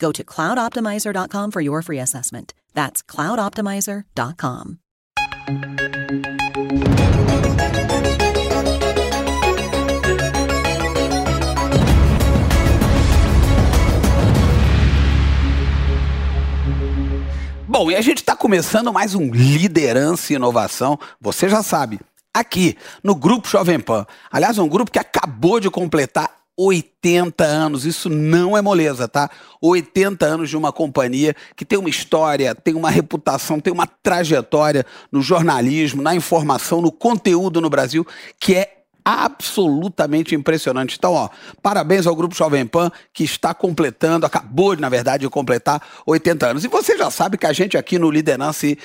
Go to cloudoptimizer.com for your free assessment. That's cloudoptimizer.com. Bom, e a gente está começando mais um Liderança e Inovação. Você já sabe, aqui no Grupo Jovem Pan. Aliás, um grupo que acabou de completar 80 anos. Isso não é moleza, tá? 80 anos de uma companhia que tem uma história, tem uma reputação, tem uma trajetória no jornalismo, na informação, no conteúdo no Brasil que é absolutamente impressionante. Então, ó, parabéns ao Grupo Jovem Pan que está completando, acabou, na verdade, de completar 80 anos. E você já sabe que a gente aqui no Liderança e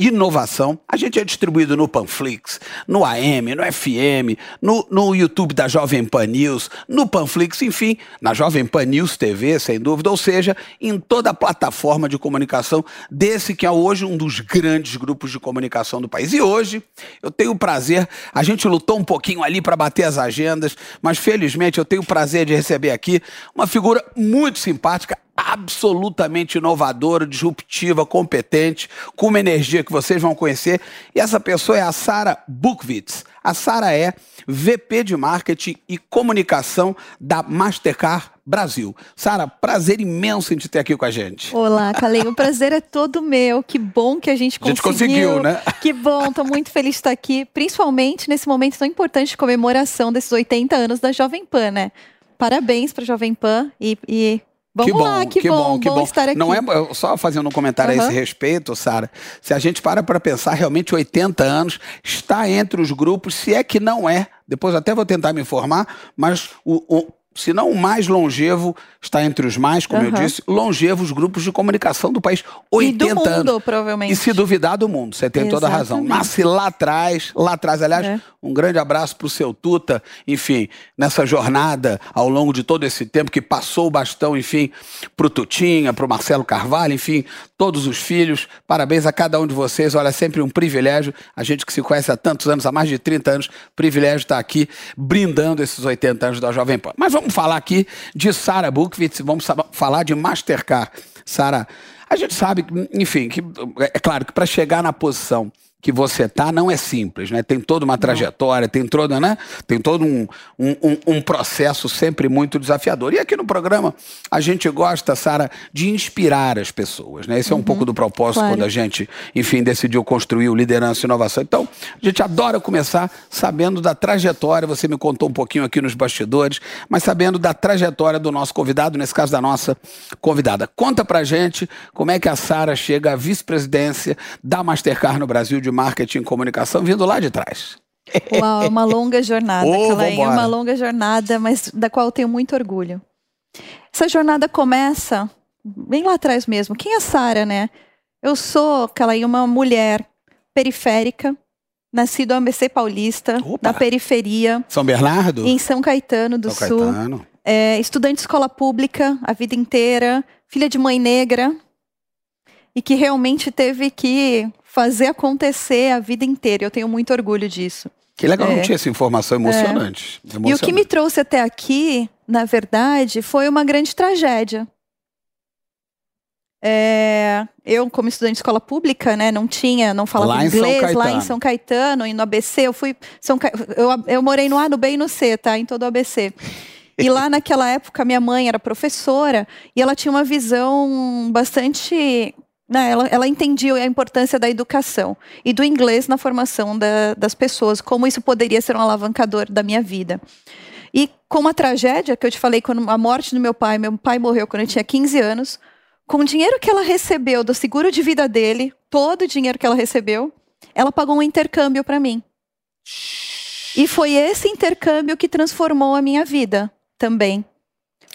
inovação. A gente é distribuído no Panflix, no AM, no FM, no, no YouTube da Jovem Pan News, no Panflix, enfim, na Jovem Pan News TV, sem dúvida, ou seja, em toda a plataforma de comunicação desse que é hoje um dos grandes grupos de comunicação do país. E hoje eu tenho o prazer, a gente lutou um pouquinho ali para bater as agendas, mas felizmente eu tenho o prazer de receber aqui uma figura muito simpática, absolutamente inovadora, disruptiva, competente, com uma energia que vocês vão conhecer. E essa pessoa é a Sara Bukwitz. A Sara é VP de Marketing e Comunicação da Mastercard Brasil. Sara, prazer imenso em te ter aqui com a gente. Olá, Calei, o prazer é todo meu. Que bom que a gente conseguiu. A gente conseguiu, né? Que bom, estou muito feliz de estar aqui, principalmente nesse momento tão importante de comemoração desses 80 anos da Jovem Pan, né? Parabéns para a Jovem Pan e, e Vamos que bom, lá, que, que bom, bom, que bom. estar aqui. Não é só fazendo um comentário uhum. a esse respeito, Sara. Se a gente para para pensar, realmente 80 anos está entre os grupos, se é que não é. Depois até vou tentar me informar, mas o, o se não o mais longevo, está entre os mais, como uhum. eu disse, longevos grupos de comunicação do país. 80 e do mundo, anos. provavelmente. E se duvidar do mundo, você tem Exatamente. toda a razão. Nasce lá atrás, lá atrás. Aliás, é. um grande abraço para o seu Tuta, enfim, nessa jornada ao longo de todo esse tempo que passou o bastão, enfim, para o Tutinha, para o Marcelo Carvalho, enfim, todos os filhos. Parabéns a cada um de vocês. Olha, é sempre um privilégio. A gente que se conhece há tantos anos, há mais de 30 anos, privilégio estar aqui brindando esses 80 anos da Jovem Pan. Mas vamos falar aqui de Sara Bukwitz, vamos falar de Mastercard. Sara, a gente sabe, enfim, que é claro que para chegar na posição que você tá não é simples, né? Tem toda uma trajetória, tem toda, né? Tem todo um, um, um, processo sempre muito desafiador. E aqui no programa a gente gosta, Sara, de inspirar as pessoas, né? Esse é um uhum, pouco do propósito claro. quando a gente, enfim, decidiu construir o Liderança e Inovação. Então, a gente adora começar sabendo da trajetória, você me contou um pouquinho aqui nos bastidores, mas sabendo da trajetória do nosso convidado, nesse caso da nossa convidada. Conta pra gente como é que a Sara chega à vice-presidência da Mastercard no Brasil de de marketing e comunicação vindo lá de trás. Uau, uma longa jornada, oh, uma longa jornada, mas da qual eu tenho muito orgulho. Essa jornada começa bem lá atrás mesmo. Quem é Sara, né? Eu sou, Calaí, uma mulher periférica, nascida no ABC Paulista, Opa. na periferia. São Bernardo? Em São Caetano do São Sul. Caetano. É, estudante de escola pública a vida inteira, filha de mãe negra, e que realmente teve que fazer acontecer a vida inteira. Eu tenho muito orgulho disso. Que legal, é. não tinha essa informação emocionante, é. emocionante. E o que me trouxe até aqui, na verdade, foi uma grande tragédia. É, eu, como estudante de escola pública, né, não tinha, não falava lá inglês, lá em São Caetano, e no ABC, eu fui. São, eu, eu morei no A, no B e no C, tá? Em todo o ABC. E lá naquela época, minha mãe era professora e ela tinha uma visão bastante Né, ela, ela entendia a importância da educação e do inglês na formação da, das pessoas, como isso poderia ser um alavancador da minha vida. E com uma tragédia que eu te falei, quando a morte do meu pai, meu pai morreu quando eu tinha 15 anos, com o dinheiro que ela recebeu do seguro de vida dele, todo o dinheiro que ela recebeu, ela pagou um intercâmbio para mim. E foi esse intercâmbio que transformou a minha vida também.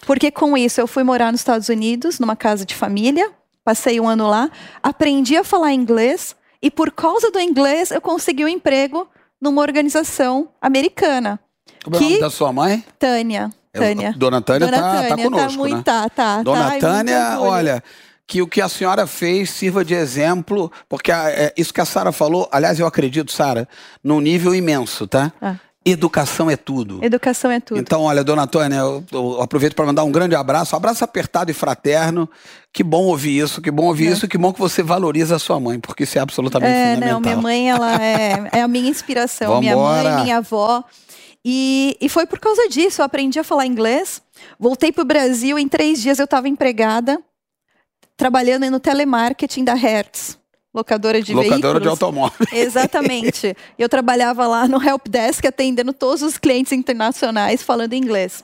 Porque com isso eu fui morar nos Estados Unidos, numa casa de família, passei um ano lá, aprendi a falar inglês e por causa do inglês eu consegui um emprego numa organização americana. Como é o nome da sua mãe? Tânia. Tânia. Dona Tânia Dona tá, tá conosco, tá muito, né? tá, tá. Dona tá, Tânia, olha, que o que a senhora fez sirva de exemplo, porque a, é, isso que a Sara falou, aliás, eu acredito, Sara, num nível imenso, tá? Ah. Educação é tudo. Educação é tudo. Então, olha, dona Tânia, eu, eu aproveito para mandar um grande abraço, um abraço apertado e fraterno. Que bom ouvir isso, que bom ouvir É. isso, que bom que você valoriza a sua mãe, porque isso é absolutamente É, fundamental. não, minha mãe, ela é, é a minha inspiração. Minha mãe, minha avó. E, e foi por causa disso, eu aprendi a falar inglês. Voltei para o Brasil, em três dias eu estava empregada, trabalhando no telemarketing da Hertz, locadora de Locadora veículos. de automóvel. Exatamente. Eu trabalhava lá no Help Desk, atendendo todos os clientes internacionais falando inglês.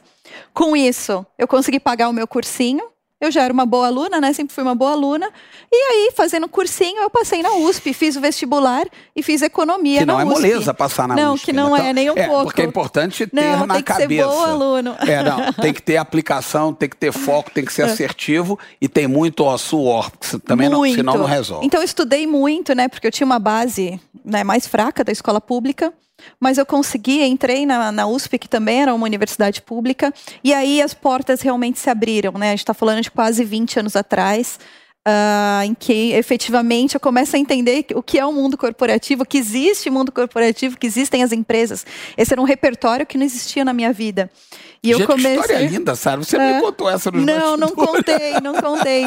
Com isso, eu consegui pagar o meu cursinho. Eu já era uma boa aluna, né? Sempre fui uma boa aluna. E aí, fazendo cursinho, eu passei na USP, fiz o vestibular e fiz economia Que não na é USP. moleza passar na Não, USP, que não né? é, nem um pouco. Porque é importante ter Não, na tem que ser cabeça. bom aluno. É, não, tem que ter aplicação, tem que ter foco, tem que É. ser assertivo e tem muito ó, suor, porque também não, muito. senão não resolve. Então eu estudei muito, né? Porque eu tinha uma base né, mais fraca da escola pública. Mas eu consegui, entrei na, na USP, que também era uma universidade pública, e aí as portas realmente se abriram, né? A gente está falando de quase 20 anos atrás, ah, em que efetivamente eu começo a entender o que é o mundo corporativo, que existe mundo corporativo, que existem as empresas. Esse era um repertório que não existia na minha vida. E eu Gente, comecei. que história linda, Sara. Você É. me contou essa nos Não, não contei, não contei.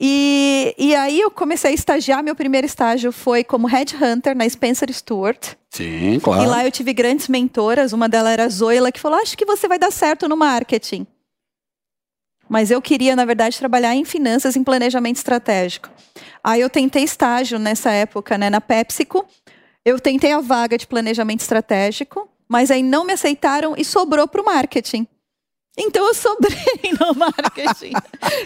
E, e aí eu comecei a estagiar. Meu primeiro estágio foi como headhunter na Spencer Stewart. Sim, claro. E lá eu tive grandes mentoras. Uma delas era a Zoila, que falou: Acho que você vai dar certo no marketing. Mas eu queria, na verdade, trabalhar em finanças, em planejamento estratégico. Aí eu tentei estágio nessa época, né, na PepsiCo. Eu tentei a vaga de planejamento estratégico, mas aí não me aceitaram e sobrou para o marketing. Então eu sobrei no marketing.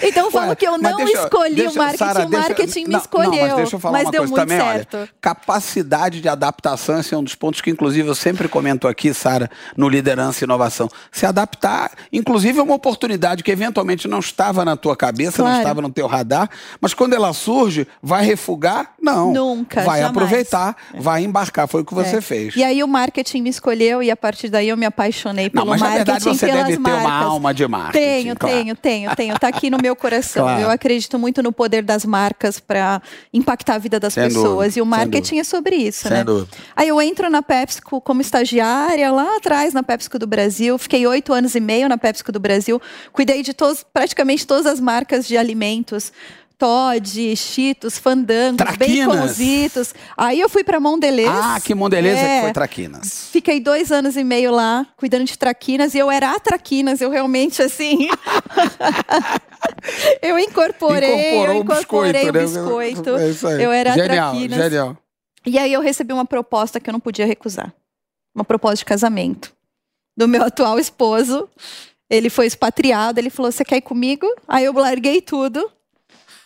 Então eu falo Ué, que eu não deixa- escolhi deixa- o marketing, Sara, o marketing me não, escolheu. Não, mas deixa eu falar uma deu coisa muito também, certo. olha. Capacidade de adaptação, esse é um dos pontos que, inclusive, eu sempre comento aqui, Sara, no Liderança e Inovação. Se adaptar, inclusive, é uma oportunidade que eventualmente não estava na tua cabeça, não Claro. estava no teu radar, mas quando ela surge, vai refugar? Não. Nunca, Vai jamais. aproveitar, vai embarcar. Foi o que você É. fez. E aí o marketing me escolheu e a partir daí eu me apaixonei pelo Não, mas na marketing verdade você pelas deve ter marcas. uma alma de marketing. Tenho, claro. tenho, tenho, tenho. Tá aqui no meu coração. Claro. Eu acredito muito no poder das marcas para impactar a vida das Sem pessoas. dúvida, e o marketing é sobre isso, Sem né? dúvida. Aí eu entro na PepsiCo como estagiária lá atrás na PepsiCo do Brasil. Fiquei oito anos e meio na PepsiCo do Brasil. Cuidei de todos, praticamente todas as marcas de alimentos. Todd, Cheetos, Fandangos, Traquinas. Baconzitos. Aí eu fui para Mondelez. Ah, que Mondeleza É. que foi Traquinas. Fiquei dois anos e meio lá, cuidando de traquinas, e eu era a traquinas, eu realmente, assim... eu incorporei, Incorporou eu o incorporei biscoito, o né? biscoito. É. Eu era a Genial, traquinas. genial. E aí eu recebi uma proposta que eu não podia recusar. Uma proposta de casamento. Do meu atual esposo. Ele foi expatriado, ele falou, você quer ir comigo? Aí eu larguei tudo,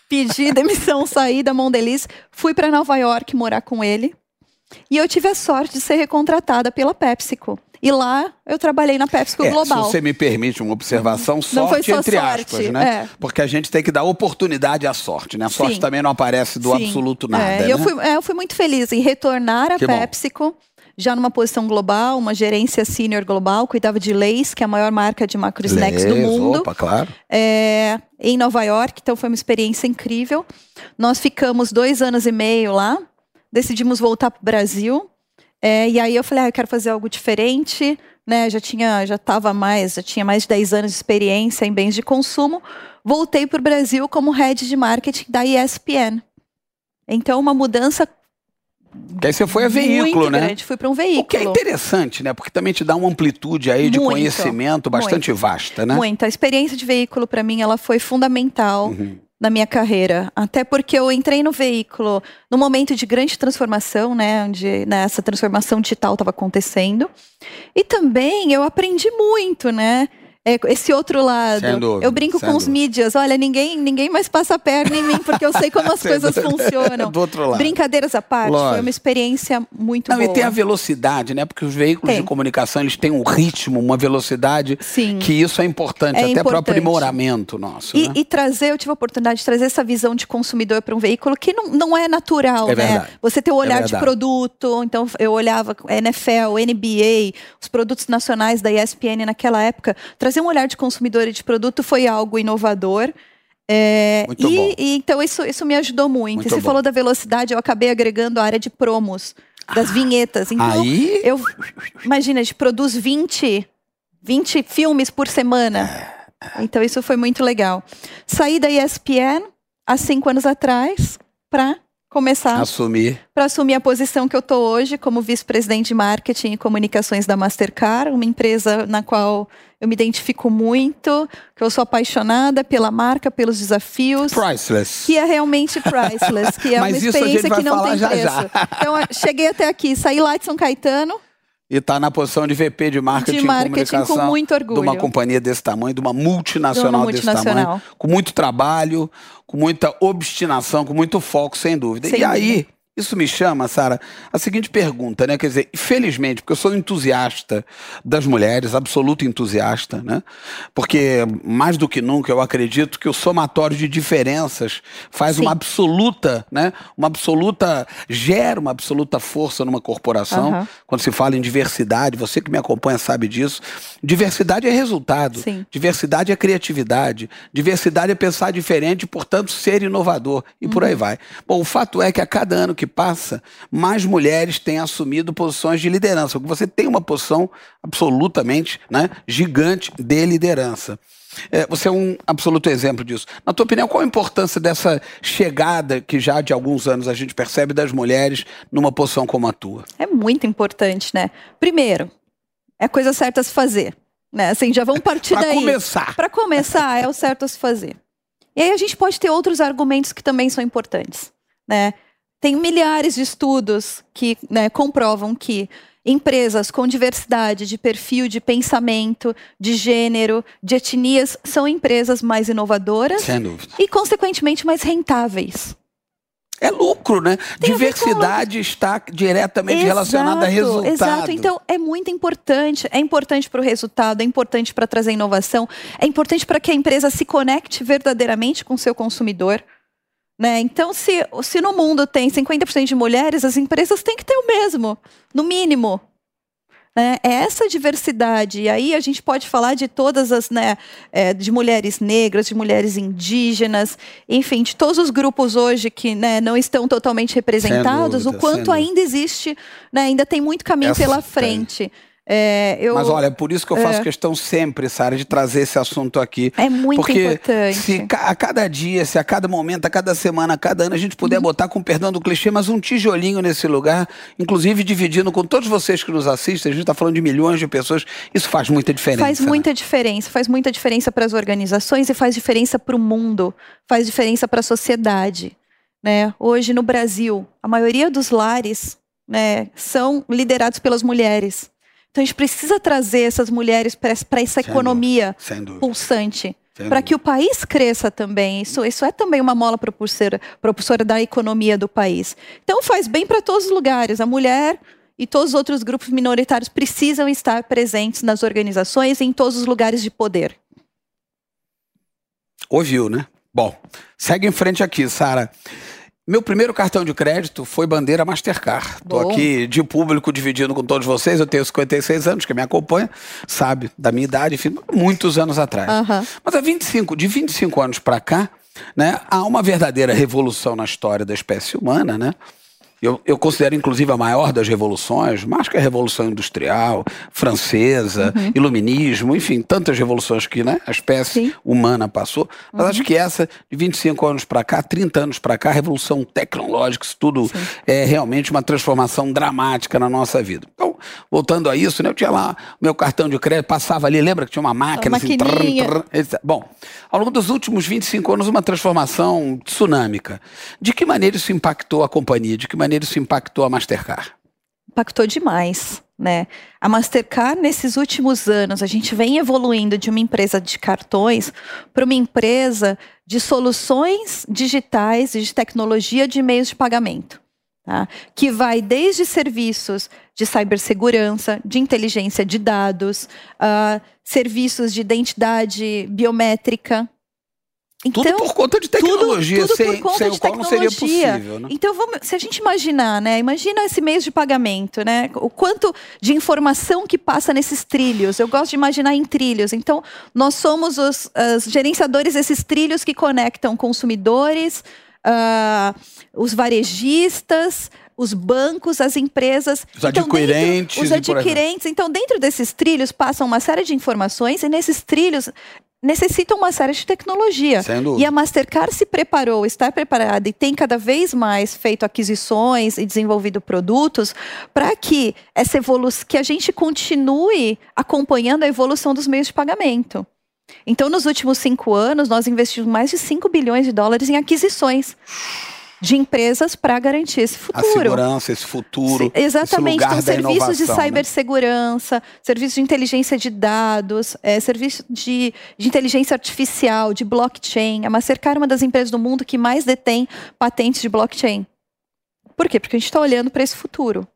pedi demissão, saí da Mondelez, fui para Nova York morar com ele. E eu tive a sorte de ser recontratada pela PepsiCo. E lá eu trabalhei na PepsiCo É, Global. Se você me permite uma observação, sorte foi só entre sorte, aspas, né? é. Porque a gente tem que dar oportunidade à sorte, né? A sorte Sim. também não aparece do Sim. absoluto nada, É, né? eu, fui, é, eu fui muito feliz em retornar à Que bom. Já numa posição global, uma gerência senior global, cuidava de Lays, que é a maior marca de macro snacks do mundo. Opa, claro. é, em Nova York, então foi uma experiência incrível. Nós ficamos dois anos e meio lá, decidimos voltar para o Brasil. é, e aí eu falei, ah, eu quero fazer algo diferente, né? Já tinha, já estava mais, já tinha mais de 10 anos de experiência em bens de consumo. Voltei para o Brasil como head de marketing da ESPN. Então, uma mudança Que aí você foi a veículo, muito né? grande. Fui para um O que é veículo. interessante, né? Porque também te dá uma amplitude aí de Muito, conhecimento bastante vasta, né? Muito. A experiência de veículo, para mim, ela foi fundamental. Uhum. na minha carreira, até porque eu entrei no veículo no momento de grande transformação, né, onde né, essa transformação digital estava acontecendo, e também eu aprendi muito, né, é, esse outro lado. Dúvida, eu brinco com dúvida. os mídias, olha, ninguém, ninguém mais passa a perna em mim, porque eu sei como as coisas funcionam. Do outro lado. Brincadeiras à parte, Lógico. foi uma experiência muito Não, boa. E tem a velocidade, né? Porque os veículos tem. de comunicação, eles têm um ritmo, uma velocidade, Sim. que isso é importante, é até para o aprimoramento nosso. E, né? e, trazer, eu tive a oportunidade de trazer essa visão de consumidor para um veículo que não, não é natural, é né? Verdade. Você ter o É olhar de verdade. produto, então eu olhava NFL, NBA, os produtos nacionais da ESPN naquela época, trazer um olhar de consumidor e de produto foi algo inovador. É, Muito e, e então isso, isso me ajudou muito. Muito você bom. falou da velocidade, eu acabei agregando a área de promos, das vinhetas. Então, Aí, eu imagina, a gente produz 20, 20 filmes por semana. Então isso foi muito legal. Saí da ESPN há cinco anos atrás para começar assumir. para assumir a posição que eu estou hoje como vice-presidente de marketing e comunicações da Mastercard, uma empresa na qual eu me identifico muito, que eu sou apaixonada pela marca, pelos desafios. Priceless. Que é realmente priceless, que é uma experiência que não tem já, preço. já. Então, cheguei até aqui, saí lá de São Caetano, E está na posição de VP de marketing, de marketing e comunicação com muito orgulho. de uma companhia desse tamanho, de uma multinacional, De uma multinacional. desse tamanho, com muito trabalho, com muita obstinação, com muito foco, sem dúvida. Sem e aí, dúvida. Isso me chama, Sara, a seguinte pergunta, né? Quer dizer, felizmente, porque eu sou entusiasta das mulheres, absoluto entusiasta, né? Porque mais do que nunca eu acredito que o somatório de diferenças faz Sim. uma absoluta, né? Uma absoluta gera uma absoluta força numa corporação. Aham. Quando se fala em diversidade, você que me acompanha sabe disso. Diversidade é resultado. Sim. Diversidade é criatividade. Diversidade é pensar diferente, portanto, ser inovador. E por Uhum. aí vai. Bom, o fato é que a cada ano que passa, mais mulheres têm assumido posições de liderança. Porque você tem uma posição absolutamente né, gigante de liderança. É, você é um absoluto exemplo disso. Na tua opinião, qual a importância dessa chegada que já de alguns anos a gente percebe das mulheres numa posição como a tua? É muito importante, né? Primeiro, é coisa certa a se fazer. Né? Assim, já vamos partir Para daí. começar. Para começar, é o certo a se fazer. E aí a gente pode ter outros argumentos que também são importantes. Né? Tem milhares de estudos que né, comprovam que empresas com diversidade de perfil, de pensamento, de gênero, de etnias, são empresas mais inovadoras e, consequentemente, mais rentáveis. É lucro, né? Tem Diversidade está diretamente relacionada a resultado. Exato. Então é muito importante. É importante para o resultado, é importante para trazer inovação, é importante para que a empresa se conecte verdadeiramente com o seu consumidor. Né? Então, se, se no mundo tem 50% de mulheres, as empresas têm que ter o mesmo, no mínimo. Né? É essa diversidade. E aí a gente pode falar de todas as, né, é, de mulheres negras, de mulheres indígenas, enfim, de todos os grupos hoje que né, não estão totalmente representados, dúvida, o quanto ainda existe, né, ainda tem muito caminho Essa pela tem. É, eu, Mas olha, é por isso que eu faço É. questão sempre, Sara, de trazer esse assunto aqui. é muito Porque importante. se a cada dia, se a cada momento, a cada semana, a cada ano a gente puder Uhum. botar, com perdão do clichê, mas um tijolinho nesse lugar, inclusive dividindo com todos vocês que nos assistem, a gente está falando de milhões de pessoas, isso faz muita diferença. Faz né? muita diferença, faz muita diferença para as organizações e faz diferença para o mundo, faz diferença para a sociedade. Né? Hoje no Brasil, a maioria dos lares né, são liderados pelas mulheres. Então a gente precisa trazer essas mulheres para essa Sem economia dúvida. pulsante, para que o país cresça também. Isso, isso é também uma mola propulsora, propulsora da economia do país. Então faz bem para todos os lugares. A mulher e todos os outros grupos minoritários precisam estar presentes nas organizações e em todos os lugares de poder. Ouviu, né? Bom, segue em frente aqui, Sara. Meu primeiro cartão de crédito foi bandeira Mastercard. Estou aqui de público dividindo com todos vocês. Eu tenho 56 anos, quem me acompanha sabe da minha idade, enfim, muitos anos atrás. Aham. Mas há 25, de 25 anos para cá, né, há uma verdadeira revolução na história da espécie humana, né? Eu, eu considero, inclusive, a maior das revoluções, mais que a Revolução Industrial, Francesa, Uhum. Iluminismo, enfim, tantas revoluções que né, a espécie Sim. humana passou. Mas Uhum. acho que essa, de 25 anos para cá, 30 anos para cá, a revolução tecnológica, isso tudo é realmente uma transformação dramática na nossa vida. Então, voltando a isso, né? Eu tinha lá meu cartão de crédito, passava ali, lembra que tinha uma máquina assim, trrr, trrr, Bom, ao longo dos últimos 25 anos, uma transformação tsunâmica. De que maneira isso impactou a companhia? De que maneira isso impactou a Mastercard? Impactou demais. Né? A Mastercard, nesses últimos anos, a gente vem evoluindo de uma empresa de cartões para uma empresa de soluções digitais e de tecnologia de meios de pagamento. Tá? Que vai desde serviços de cibersegurança, de inteligência de dados, uh, serviços de identidade biométrica, então, tudo por conta de tecnologia, tudo, tudo sem, por sem o qual não seria possível. Né? Então, vamos, se a gente imaginar, né? Imagina esse mês de pagamento, né? O quanto de informação que passa nesses trilhos. Eu gosto de imaginar em trilhos. Então, nós somos os, os gerenciadores desses trilhos que conectam consumidores, uh, os varejistas, os bancos, as empresas. Os então, adquirentes. Dentro, os adquirentes. Então, dentro desses trilhos passam uma série de informações e nesses trilhos necessitam uma série de tecnologia. E a Mastercard se preparou, está preparada e tem cada vez mais feito aquisições e desenvolvido produtos para que essa evolução, que a gente continue acompanhando a evolução dos meios de pagamento. Então, nos últimos cinco anos, nós investimos mais de 5 bilhões de dólares em aquisições de empresas para garantir esse futuro. A segurança, esse futuro. Sim, exatamente. Então, serviços de né? cibersegurança, né? serviços de inteligência de dados, é, serviço de, de inteligência artificial, de blockchain. A Mastercard é uma das empresas do mundo que mais detém patentes de blockchain. Por quê? Porque a gente está olhando para esse futuro.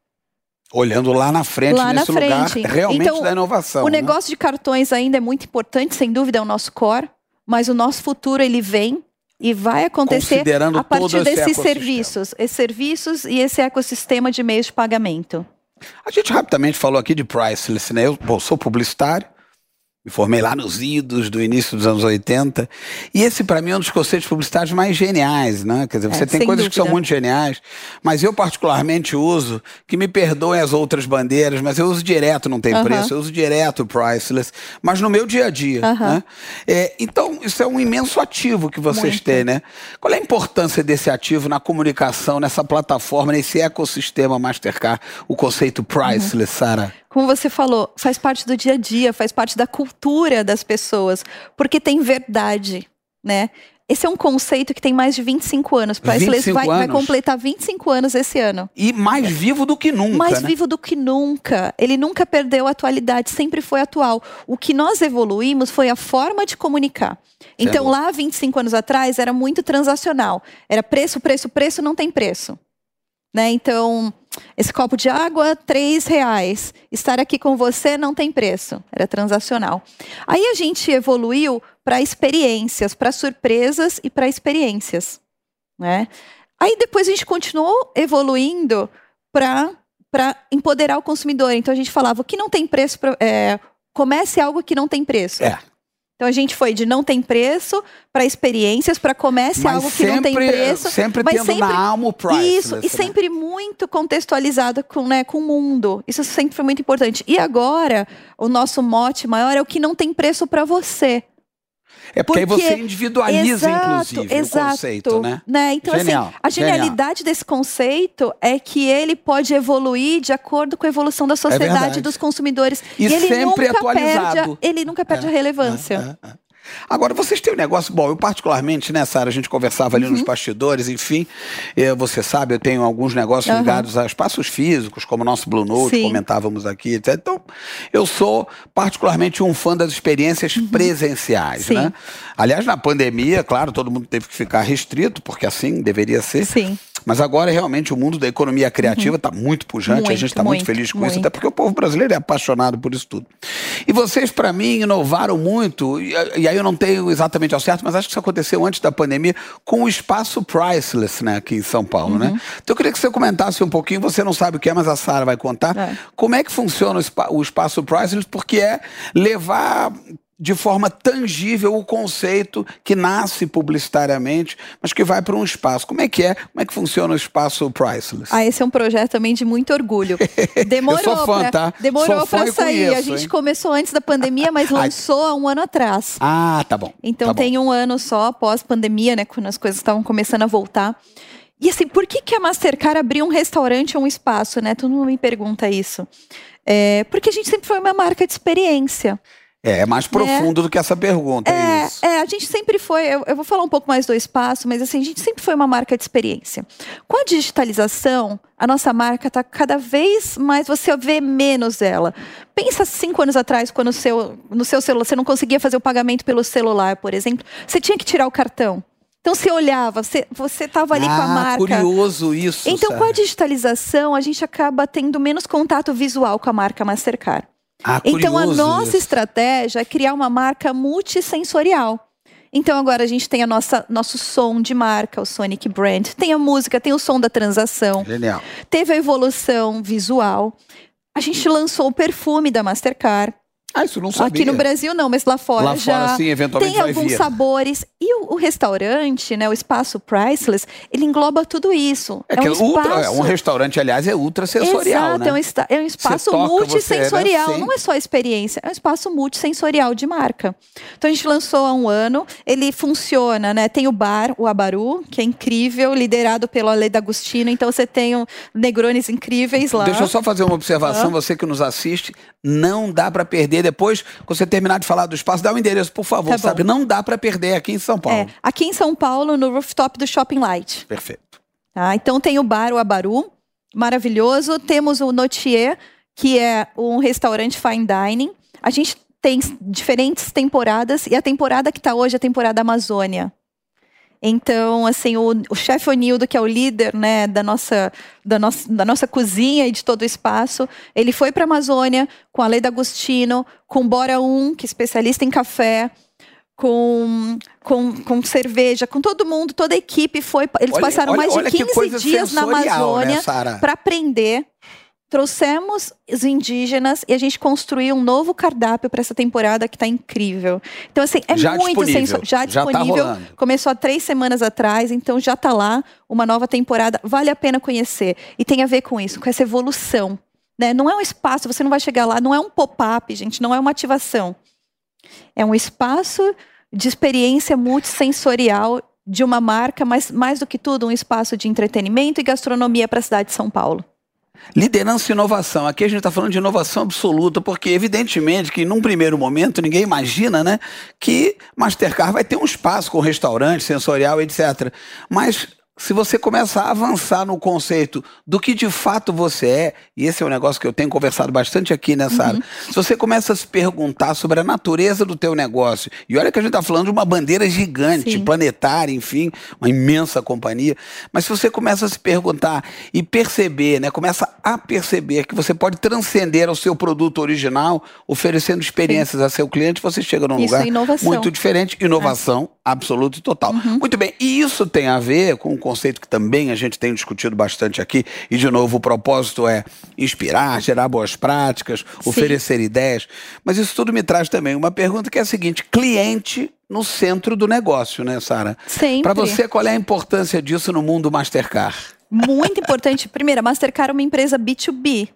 Olhando lá na frente, lá nesse na frente. lugar realmente então, da inovação. O né? negócio de cartões ainda é muito importante, sem dúvida, é o nosso core, mas o nosso futuro ele vem e vai acontecer a partir desses serviços, esses serviços e esse ecossistema de meios de pagamento. A gente rapidamente falou aqui de priceless, né? Eu bom, sou publicitário, me formei lá nos idos do início dos anos 80. E esse, para mim, é um dos conceitos publicitários mais geniais, né? Quer dizer, você é, tem coisas dúvida. que são muito geniais, mas eu particularmente uso, que me perdoem as outras bandeiras, mas eu uso direto, não tem uh -huh. preço, eu uso direto o priceless, mas no meu dia a dia. Uh -huh. né? é, então, isso é um imenso ativo que vocês muito. têm, né? Qual é a importância desse ativo na comunicação, nessa plataforma, nesse ecossistema Mastercard, o conceito priceless, uh -huh. Sara? Como você falou, faz parte do dia a dia, faz parte da cultura das pessoas, porque tem verdade, né? Esse é um conceito que tem mais de 25 anos. Priceless vai, anos. vai completar 25 anos esse ano. E mais vivo do que nunca. Mais né? vivo do que nunca. Ele nunca perdeu a atualidade, sempre foi atual. O que nós evoluímos foi a forma de comunicar. Então, lá, 25 anos atrás, era muito transacional. Era preço, preço, preço, não tem preço. Né? Então, esse copo de água, três reais. Estar aqui com você não tem preço. Era transacional. Aí a gente evoluiu para experiências, para surpresas e para experiências. Né? Aí depois a gente continuou evoluindo para empoderar o consumidor. Então a gente falava, o que não tem preço, pra, é, comece algo que não tem preço. É. Então a gente foi de não tem preço para experiências, para comece mas algo que sempre, não tem preço. Sempre mas tendo sempre, na alma o price. Isso, e né? sempre muito contextualizado com, né, com o mundo. Isso sempre foi muito importante. E agora, o nosso mote maior é o que não tem preço para você. É porque, porque, aí você individualiza, exato, inclusive, exato, o conceito, né? né? Então, assim, Genial. assim, a genialidade Genial. desse conceito é que ele pode evoluir de acordo com a evolução da sociedade e dos consumidores. E, e ele sempre nunca atualizado. Perde, ele nunca perde é, a relevância. É, é, é. Agora, vocês têm um negócio. Bom, eu, particularmente, nessa área, a gente conversava ali uhum. nos bastidores, enfim. Eh, você sabe, eu tenho alguns negócios uhum. ligados a espaços físicos, como o nosso Blue Note, Sim. comentávamos aqui, etc. Então, eu sou particularmente um fã das experiências uhum. presenciais, Sim. né? Aliás, na pandemia, claro, todo mundo teve que ficar restrito, porque assim deveria ser. Sim. Mas agora, realmente, o mundo da economia criativa está uhum. muito pujante, muito, a gente está muito, muito, feliz com muito. isso, até porque o povo brasileiro é apaixonado por isso tudo. E vocês, para mim, inovaram muito, e, e, aí eu não tenho exatamente ao certo, mas acho que isso aconteceu antes da pandemia, com o espaço Priceless, né, aqui em São Paulo, né? uhum. né? Então eu queria que você comentasse um pouquinho, você não sabe o que é, mas a Sara vai contar, é. como é que funciona o, o espaço Priceless, porque é levar de forma tangível o conceito que nasce publicitariamente, mas que vai para um espaço. Como é que é? Como é que funciona o espaço Priceless? Ah, esse é um projeto também de muito orgulho. Demorou Eu sou fã, pra, tá? Demorou para sair. Conheço, a gente hein? começou antes da pandemia, mas lançou há um ano atrás. Ah, tá bom. Então tá tem bom. um ano só após pandemia, né, quando as coisas estavam começando a voltar. E assim, por que, que a Mastercard abriu um restaurante ou um espaço, né? Tu não me pergunta isso. É, porque a gente sempre foi uma marca de experiência. É, é mais profundo é, do que essa pergunta. É, é, é, a gente sempre foi. Eu, eu, vou falar um pouco mais do espaço, mas assim, a gente sempre foi uma marca de experiência. Com a digitalização, a nossa marca está cada vez mais. Você vê menos ela. Pensa cinco anos atrás, quando seu, no seu celular você não conseguia fazer o pagamento pelo celular, por exemplo, você tinha que tirar o cartão. Então você olhava, você estava ali ah, com a ah, marca. curioso isso. Então, com a digitalização, a gente acaba tendo menos contato visual com a marca Mastercard. Ah, então a nossa estratégia é criar uma marca multissensorial. Então agora a gente tem a nossa nosso som de marca, o Sonic Brand, tem a música, tem o som da transação. Genial. Teve a evolução visual. A gente lançou o perfume da Mastercard. Ah, isso não sabia. Aqui no Brasil não, mas lá fora lá já fora, sim, eventualmente tem alguns vir. sabores. E o, o, restaurante, né, o espaço Priceless, ele engloba tudo isso. É, é um, ultra, espaço... um restaurante, aliás, é ultra sensorial, Exato, né? é um, é um espaço toca, multissensorial. Não é só experiência, é um espaço multissensorial de marca. Então a gente lançou há um ano, ele funciona, né? Tem o bar, o Abaru, que é incrível, liderado pelo Ale D'Agostino. Então você tem um Negrones incríveis lá. Deixa eu só fazer uma observação, ah. você que nos assiste, não dá para perder depois, quando você terminar de falar do espaço, dá o um endereço, por favor, tá sabe? Não dá para perder aqui em São Paulo. É, aqui em São Paulo, no rooftop do Shopping Light. Perfeito. Tá, então tem o bar, o Abaru, maravilhoso. Temos o Notier, que é um restaurante fine dining. A gente tem diferentes temporadas, e a temporada que está hoje é a temporada Amazônia. Então, assim, o, o chefe Onildo, que é o líder né, da, nossa, da, nossa, da nossa cozinha e de todo o espaço, ele foi para a Amazônia com a Leda Agostino, com Bora Um, que é especialista em café, com, com, com cerveja, com todo mundo, toda a equipe foi. Eles olha, passaram olha, mais de 15 dias na né, Amazônia né, para aprender trouxemos os indígenas e a gente construiu um novo cardápio para essa temporada que está incrível. Então, assim, é já muito sensorial. Já disponível. Já tá Começou há três semanas atrás, então já está lá uma nova temporada. Vale a pena conhecer. E tem a ver com isso, com essa evolução. Né? Não é um espaço, você não vai chegar lá, não é um pop-up, gente, não é uma ativação. É um espaço de experiência multissensorial de uma marca, mas mais do que tudo, um espaço de entretenimento e gastronomia para a cidade de São Paulo. Liderança e inovação. Aqui a gente está falando de inovação absoluta, porque evidentemente que num primeiro momento ninguém imagina né, que Mastercard vai ter um espaço com restaurante, sensorial, etc. Mas se você começa a avançar no conceito do que de fato você é, e esse é um negócio que eu tenho conversado bastante aqui nessa uhum. área, se você começa a se perguntar sobre a natureza do teu negócio, e olha que a gente está falando de uma bandeira gigante, Sim. planetária, enfim, uma imensa companhia, mas se você começa a se perguntar e perceber, né, começa a perceber que você pode transcender ao seu produto original, oferecendo experiências Sim. a seu cliente, você chega num isso lugar é muito diferente, inovação. Absoluta e total. Uhum. Muito bem, e isso tem a ver com o conceito que também a gente tem discutido bastante aqui, e de novo o propósito é inspirar, gerar boas práticas, Sim. oferecer ideias. Mas isso tudo me traz também uma pergunta que é a seguinte: cliente no centro do negócio, né, Sara? Sempre. Para você, qual é a importância disso no mundo Mastercard? Muito importante. Primeiro, a Mastercard é uma empresa B2B.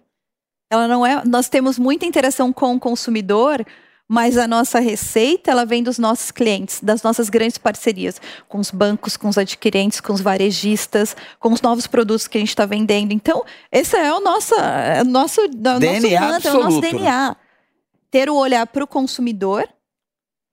Ela não é. Nós temos muita interação com o consumidor, mas a nossa receita ela vem dos nossos clientes, das nossas grandes parcerias com os bancos, com os adquirentes, com os varejistas, com os novos produtos que a gente está vendendo. Então, esse é o nosso, é o nosso, DNA nosso é o nosso DNA. Ter o olhar para o consumidor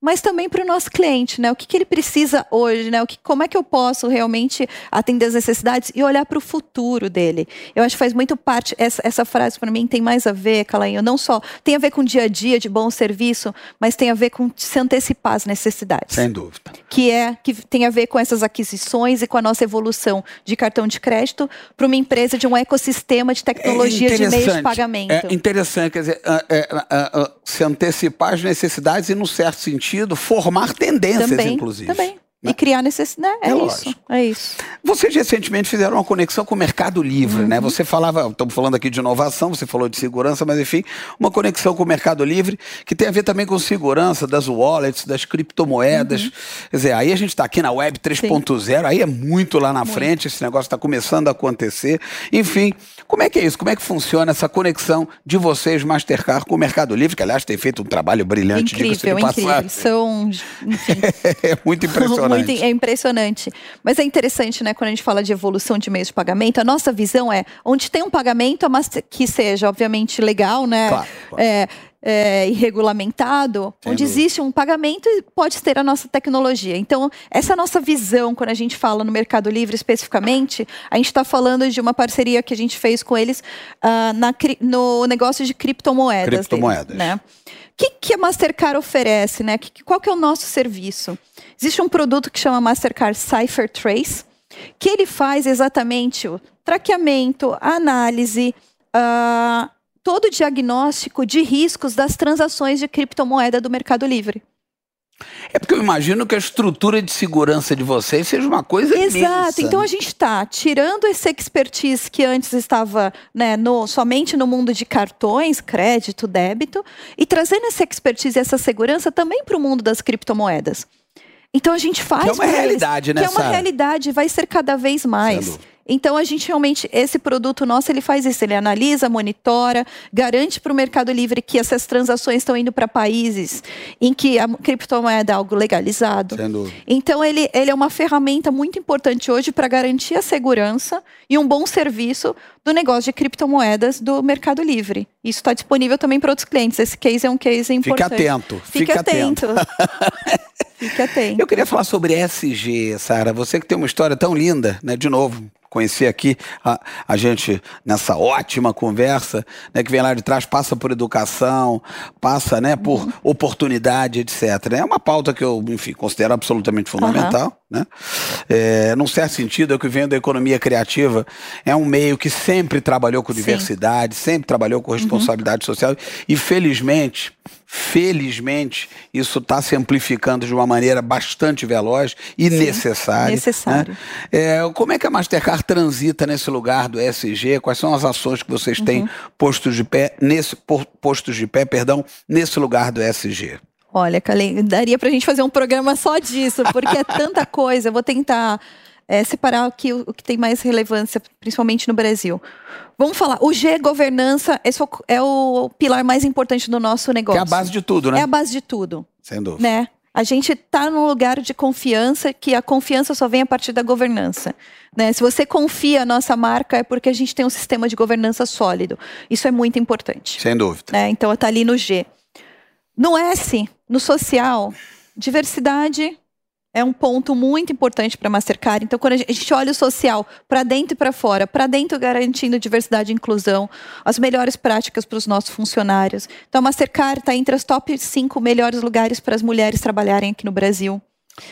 mas também para o nosso cliente, né? O que, que ele precisa hoje, né? O que, como é que eu posso realmente atender as necessidades e olhar para o futuro dele? Eu acho que faz muito parte, essa, essa frase para mim tem mais a ver, Calainho, não só tem a ver com o dia a dia de bom serviço, mas tem a ver com se antecipar às necessidades. Sem dúvida. Que é, que tem a ver com essas aquisições e com a nossa evolução de cartão de crédito para uma empresa de um ecossistema de tecnologia é de meio de pagamento. É interessante, quer dizer, é, é, se antecipar às necessidades e, num certo sentido, sentido formar tendências, também, inclusive. Também. Né? E criar necessidade. Né? É, é isso. É isso. Vocês recentemente fizeram uma conexão com o Mercado Livre, né? uhum. né? Você falava, estamos falando aqui de inovação, você falou de segurança, mas enfim, uma conexão com o Mercado Livre que tem a ver também com segurança das wallets, das criptomoedas. Uhum. Quer dizer, aí a gente está aqui na Web 3.0, aí é muito lá na muito. frente, esse negócio está começando a acontecer. Enfim, como é que é isso? Como é que funciona essa conexão de vocês, Mastercard, com o Mercado Livre, que aliás tem feito um trabalho brilhante, incrível, incrível. São, é muito impressionante muito é impressionante. Mas é interessante, né, quando a gente fala de evolução de meios de pagamento, a nossa visão é onde tem um pagamento que seja, obviamente, legal, né? Claro, claro. É, é, e regulamentado, Sem onde dúvida. existe um pagamento e pode ter a nossa tecnologia. Então, essa é nossa visão, quando a gente fala no Mercado Livre especificamente, a gente está falando de uma parceria que a gente fez com eles uh, na, no negócio de criptomoedas. Criptomoedas. Deles, né? O que, que a Mastercard oferece, né? qual que é o nosso serviço? Existe um produto que chama Mastercard Cipher Trace, que ele faz exatamente o traqueamento, a análise, uh, todo o diagnóstico de riscos das transações de criptomoeda do Mercado Livre. É porque eu imagino que a estrutura de segurança de vocês seja uma coisa Exato. Imensa. Então a gente está tirando esse expertise que antes estava né, no, somente no mundo de cartões, crédito, débito, e trazendo essa expertise e essa segurança também para o mundo das criptomoedas. Então a gente faz. Que é uma realidade, eles, né? Que é uma realidade, vai ser cada vez mais. Sendo. Então a gente realmente esse produto nosso ele faz isso, ele analisa, monitora, garante para o Mercado Livre que essas transações estão indo para países em que a criptomoeda é algo legalizado. Então ele, ele é uma ferramenta muito importante hoje para garantir a segurança e um bom serviço do negócio de criptomoedas do Mercado Livre. Isso está disponível também para outros clientes. Esse case é um case importante. Fique atento. Fique, fique atento. atento. Fique atento. Eu queria falar sobre SG, Sara. Você que tem uma história tão linda, né? De novo, conhecer aqui a, a gente nessa ótima conversa, né, que vem lá de trás, passa por educação, passa né, por uhum. oportunidade, etc. É uma pauta que eu, enfim, considero absolutamente fundamental. Uhum. Né? É, num certo sentido, eu que venho da economia criativa, é um meio que sempre trabalhou com diversidade, Sim. sempre trabalhou com responsabilidade uhum. social e, felizmente, Felizmente, isso está se amplificando de uma maneira bastante veloz e Sim, necessária. Necessário. Né? É, como é que a Mastercard transita nesse lugar do ESG? Quais são as ações que vocês têm uhum. postos de pé nesse postos de pé, perdão, nesse lugar do ESG? Olha, Kalen, daria para a gente fazer um programa só disso, porque é tanta coisa. Eu vou tentar é, separar aqui o, o que tem mais relevância, principalmente no Brasil. Vamos falar, o G, governança, esse é o pilar mais importante do nosso negócio. Que é a base de tudo, né? É a base de tudo. Sem dúvida. Né? A gente está num lugar de confiança, que a confiança só vem a partir da governança. Né? Se você confia na nossa marca, é porque a gente tem um sistema de governança sólido. Isso é muito importante. Sem dúvida. Né? Então, está ali no G. No S, no social, diversidade, é um ponto muito importante para a Mastercard. Então, quando a gente olha o social para dentro e para fora, para dentro garantindo diversidade e inclusão, as melhores práticas para os nossos funcionários. Então, a Mastercard está entre as top 5 melhores lugares para as mulheres trabalharem aqui no Brasil.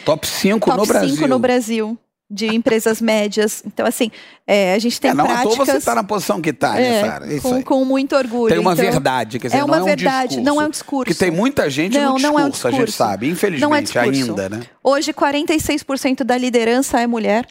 Top 5 no Brasil? Top 5 no Brasil de empresas médias. Então, assim, é, a gente tem é, não práticas... Não você está na posição que está, né, é, Sara? Com, com, muito orgulho. Tem uma então, verdade, quer dizer, é uma não verdade, é um não é um discurso. Que tem muita gente não, no discurso, não é um discurso, a gente sabe, infelizmente, é ainda, né? Hoje, 46% da liderança é mulher.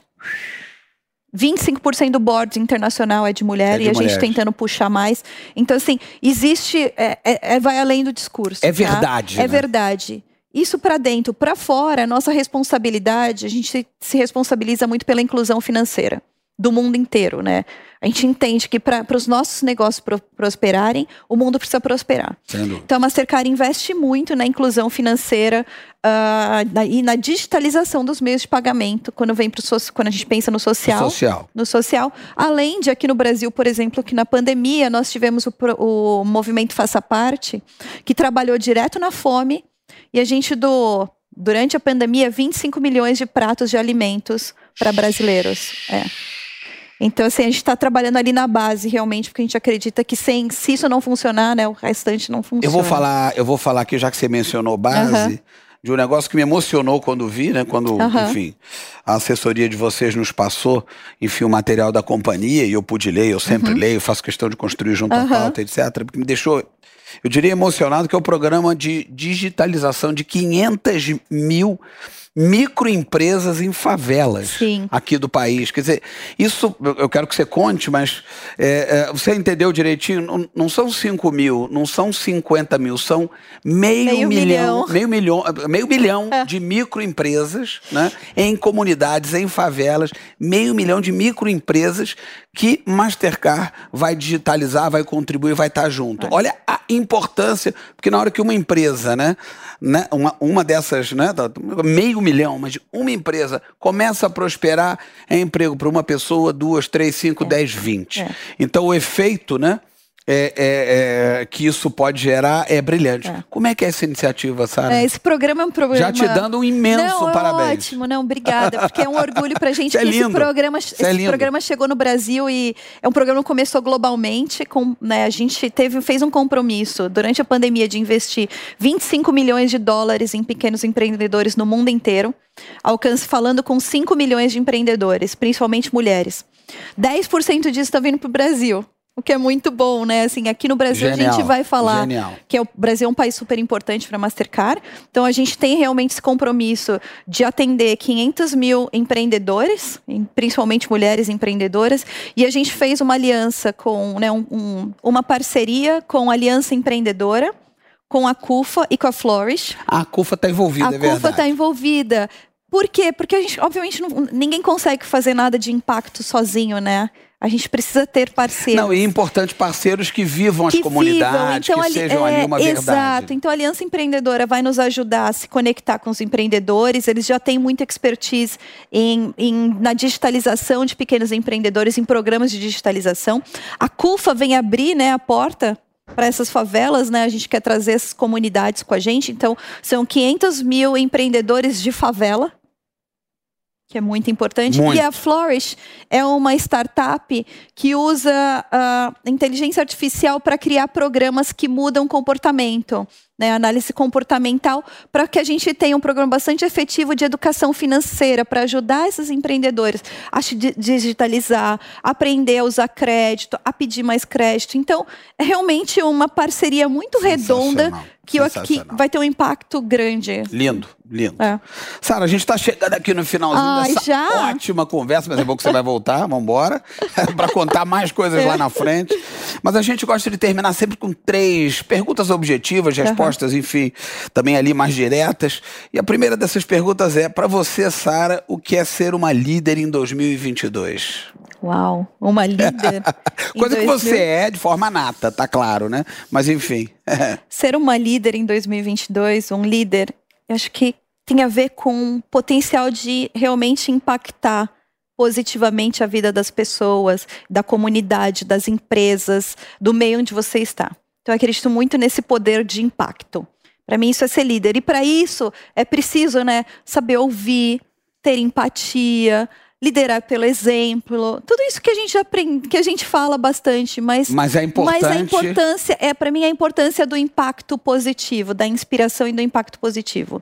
25% do board internacional é de mulher é de e a mulheres. gente tentando puxar mais. Então, assim, existe. É, é, é vai além do discurso. É tá? verdade. É né? verdade. Isso para dentro, para fora, a nossa responsabilidade, a gente se responsabiliza muito pela inclusão financeira do mundo inteiro, né? A gente entende que para os nossos negócios pro, prosperarem, o mundo precisa prosperar. Então a Mastercard investe muito na inclusão financeira uh, na, e na digitalização dos meios de pagamento quando vem pro quando a gente pensa no social, social. No social. Além de aqui no Brasil, por exemplo, que na pandemia nós tivemos o, o movimento Faça Parte, que trabalhou direto na fome e a gente doou, durante a pandemia, 25 milhões de pratos de alimentos para brasileiros. É. Então, assim, a gente está trabalhando ali na base, realmente, porque a gente acredita que sem, se isso não funcionar, né, o restante não funciona. Eu vou falar, eu vou falar aqui, já que você mencionou base, uhum. de um negócio que me emocionou quando vi, né? Quando, uhum. enfim, a assessoria de vocês nos passou, enfim, o material da companhia, e eu pude ler, eu sempre uhum. leio, faço questão de construir junto à pauta, etc., porque me deixou eu diria emocionado, que é o programa de digitalização de 500 mil microempresas em favelas Sim. aqui do país. Quer dizer, isso eu quero que você conte, mas é, é, você entendeu direitinho? Não, não, são 5 mil, não são 50 mil, são meio, meio milhão, milhão, meio milhão, meio milhão é. de microempresas né, em comunidades, em favelas, meio milhão de microempresas que Mastercard vai digitalizar, vai contribuir, vai estar junto. É. Olha a importância, porque na hora que uma empresa, né, né uma, uma dessas, né, meio milhão, mas uma empresa começa a prosperar, é emprego para uma pessoa, duas, três, cinco, é. dez, vinte. É. Então o efeito, né? É, é, é, que isso pode gerar é brilhante. É. Como é que é essa iniciativa, Sara? É, esse programa é um programa. Já te dando um imenso não, é parabéns. Ótimo, não, obrigada, porque é um orgulho pra gente que esse programa, esse programa chegou no Brasil e é um programa que começou globalmente. Com, né, a gente teve, fez um compromisso durante a pandemia de investir 25 milhões de dólares em pequenos empreendedores no mundo inteiro. Alcance falando com 5 milhões de empreendedores, principalmente mulheres. 10% disso está vindo para o Brasil. O que é muito bom, né? Assim, aqui no Brasil Genial. a gente vai falar Genial. que é o Brasil é um país super importante para Mastercard. Então a gente tem realmente esse compromisso de atender 500 mil empreendedores, principalmente mulheres empreendedoras. E a gente fez uma aliança com, né, um, um, uma parceria com a Aliança Empreendedora com a CUFA e com a Flourish. A CUFA está envolvida, a é verdade. A CUFA está envolvida. Por quê? Porque a gente, obviamente, não, ninguém consegue fazer nada de impacto sozinho, né? A gente precisa ter parceiros. Não, e é importante parceiros que vivam as que comunidades, vivam. Então, que sejam é, ali uma verdade. Exato. Então, a Aliança Empreendedora vai nos ajudar a se conectar com os empreendedores. Eles já têm muita expertise em, em, na digitalização de pequenos empreendedores, em programas de digitalização. A CUFA vem abrir né, a porta para essas favelas, né? A gente quer trazer essas comunidades com a gente. Então, são 500 mil empreendedores de favela que é muito importante. Muito. E a Flourish é uma startup que usa a inteligência artificial para criar programas que mudam comportamento né, análise comportamental, para que a gente tenha um programa bastante efetivo de educação financeira para ajudar esses empreendedores a digitalizar, aprender a usar crédito, a pedir mais crédito. Então, é realmente uma parceria muito redonda que, que vai ter um impacto grande. Lindo, lindo. É. Sara, a gente está chegando aqui no finalzinho Ai, dessa já? ótima conversa, mas é bom que você vai voltar, vamos embora, para contar mais coisas é. lá na frente. Mas a gente gosta de terminar sempre com três perguntas objetivas, respostas respostas, enfim, também ali mais diretas. E a primeira dessas perguntas é: para você, Sara, o que é ser uma líder em 2022? Uau, uma líder. Coisa que você é de forma nata, tá claro, né? Mas enfim. ser uma líder em 2022, um líder, eu acho que tem a ver com o potencial de realmente impactar positivamente a vida das pessoas, da comunidade, das empresas, do meio onde você está. Então, eu acredito muito nesse poder de impacto. Para mim, isso é ser líder. E para isso, é preciso né, saber ouvir, ter empatia, liderar pelo exemplo. Tudo isso que a gente aprende, que a gente fala bastante, mas, mas, é importante... mas a importância, é para mim, a importância do impacto positivo, da inspiração e do impacto positivo.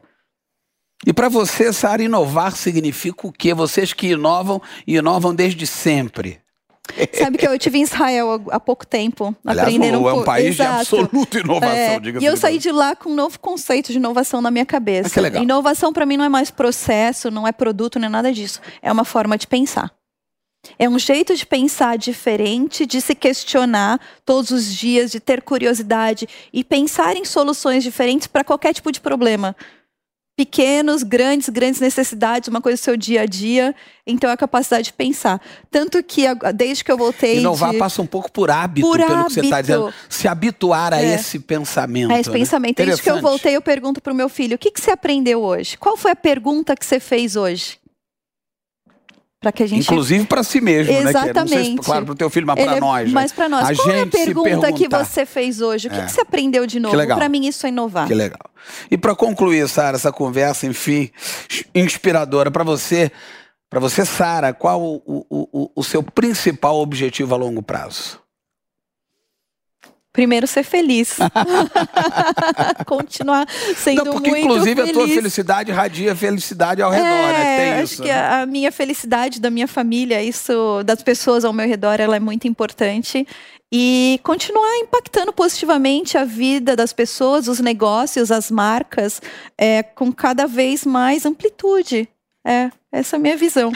E para você, Sara, inovar significa o quê? Vocês que inovam e inovam desde sempre. Sabe que eu estive em Israel há pouco tempo, Aliás, aprendendo um É um país Exato. de absoluta inovação, é, E eu saí de lá com um novo conceito de inovação na minha cabeça. Ah, que legal. Inovação para mim não é mais processo, não é produto, não é nada disso. É uma forma de pensar. É um jeito de pensar diferente, de se questionar todos os dias, de ter curiosidade e pensar em soluções diferentes para qualquer tipo de problema pequenos, grandes, grandes necessidades, uma coisa do seu dia a dia. Então, é a capacidade de pensar. Tanto que, desde que eu voltei. Inovar de... passa um pouco por hábito, por pelo hábito. que você está dizendo. Se habituar a é. esse pensamento. A esse né? pensamento. Desde que eu voltei, eu pergunto para o meu filho: o que, que você aprendeu hoje? Qual foi a pergunta que você fez hoje? Para que a gente inclusive para si mesmo exatamente né? Se, claro para o teu filho mas para é nós né? mas para nós. A qual é a pergunta que você fez hoje? O que, é. que você aprendeu de novo? para mim isso é inovar. Que legal. E para concluir Sara essa conversa enfim inspiradora para você para você Sara qual o, o, o, o seu principal objetivo a longo prazo Primeiro, ser feliz. Continuar sendo Não, porque, muito inclusive, feliz. a tua felicidade radia felicidade ao redor, é, né? Tem acho isso. que né? a minha felicidade da minha família, isso das pessoas ao meu redor, ela é muito importante. E continuar impactando positivamente a vida das pessoas, os negócios, as marcas, é, com cada vez mais amplitude. É, essa é a minha visão.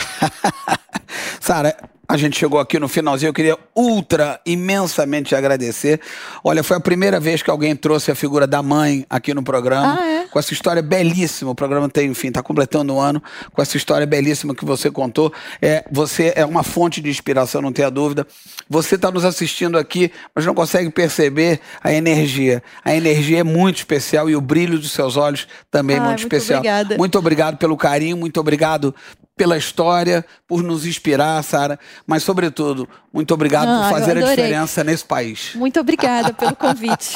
Sara, a gente chegou aqui no finalzinho, eu queria ultra, imensamente agradecer. Olha, foi a primeira vez que alguém trouxe a figura da mãe aqui no programa. Ah, é? Com essa história belíssima. O programa tem, enfim, está completando um ano com essa história belíssima que você contou. É, você é uma fonte de inspiração, não tenha dúvida. Você está nos assistindo aqui, mas não consegue perceber a energia. A energia é muito especial e o brilho dos seus olhos também é muito, muito especial. Obrigada. Muito obrigado pelo carinho, muito obrigado pela história, por nos inspirar, Sara, mas sobretudo, muito obrigado ah, por fazer a diferença nesse país. Muito obrigada pelo convite.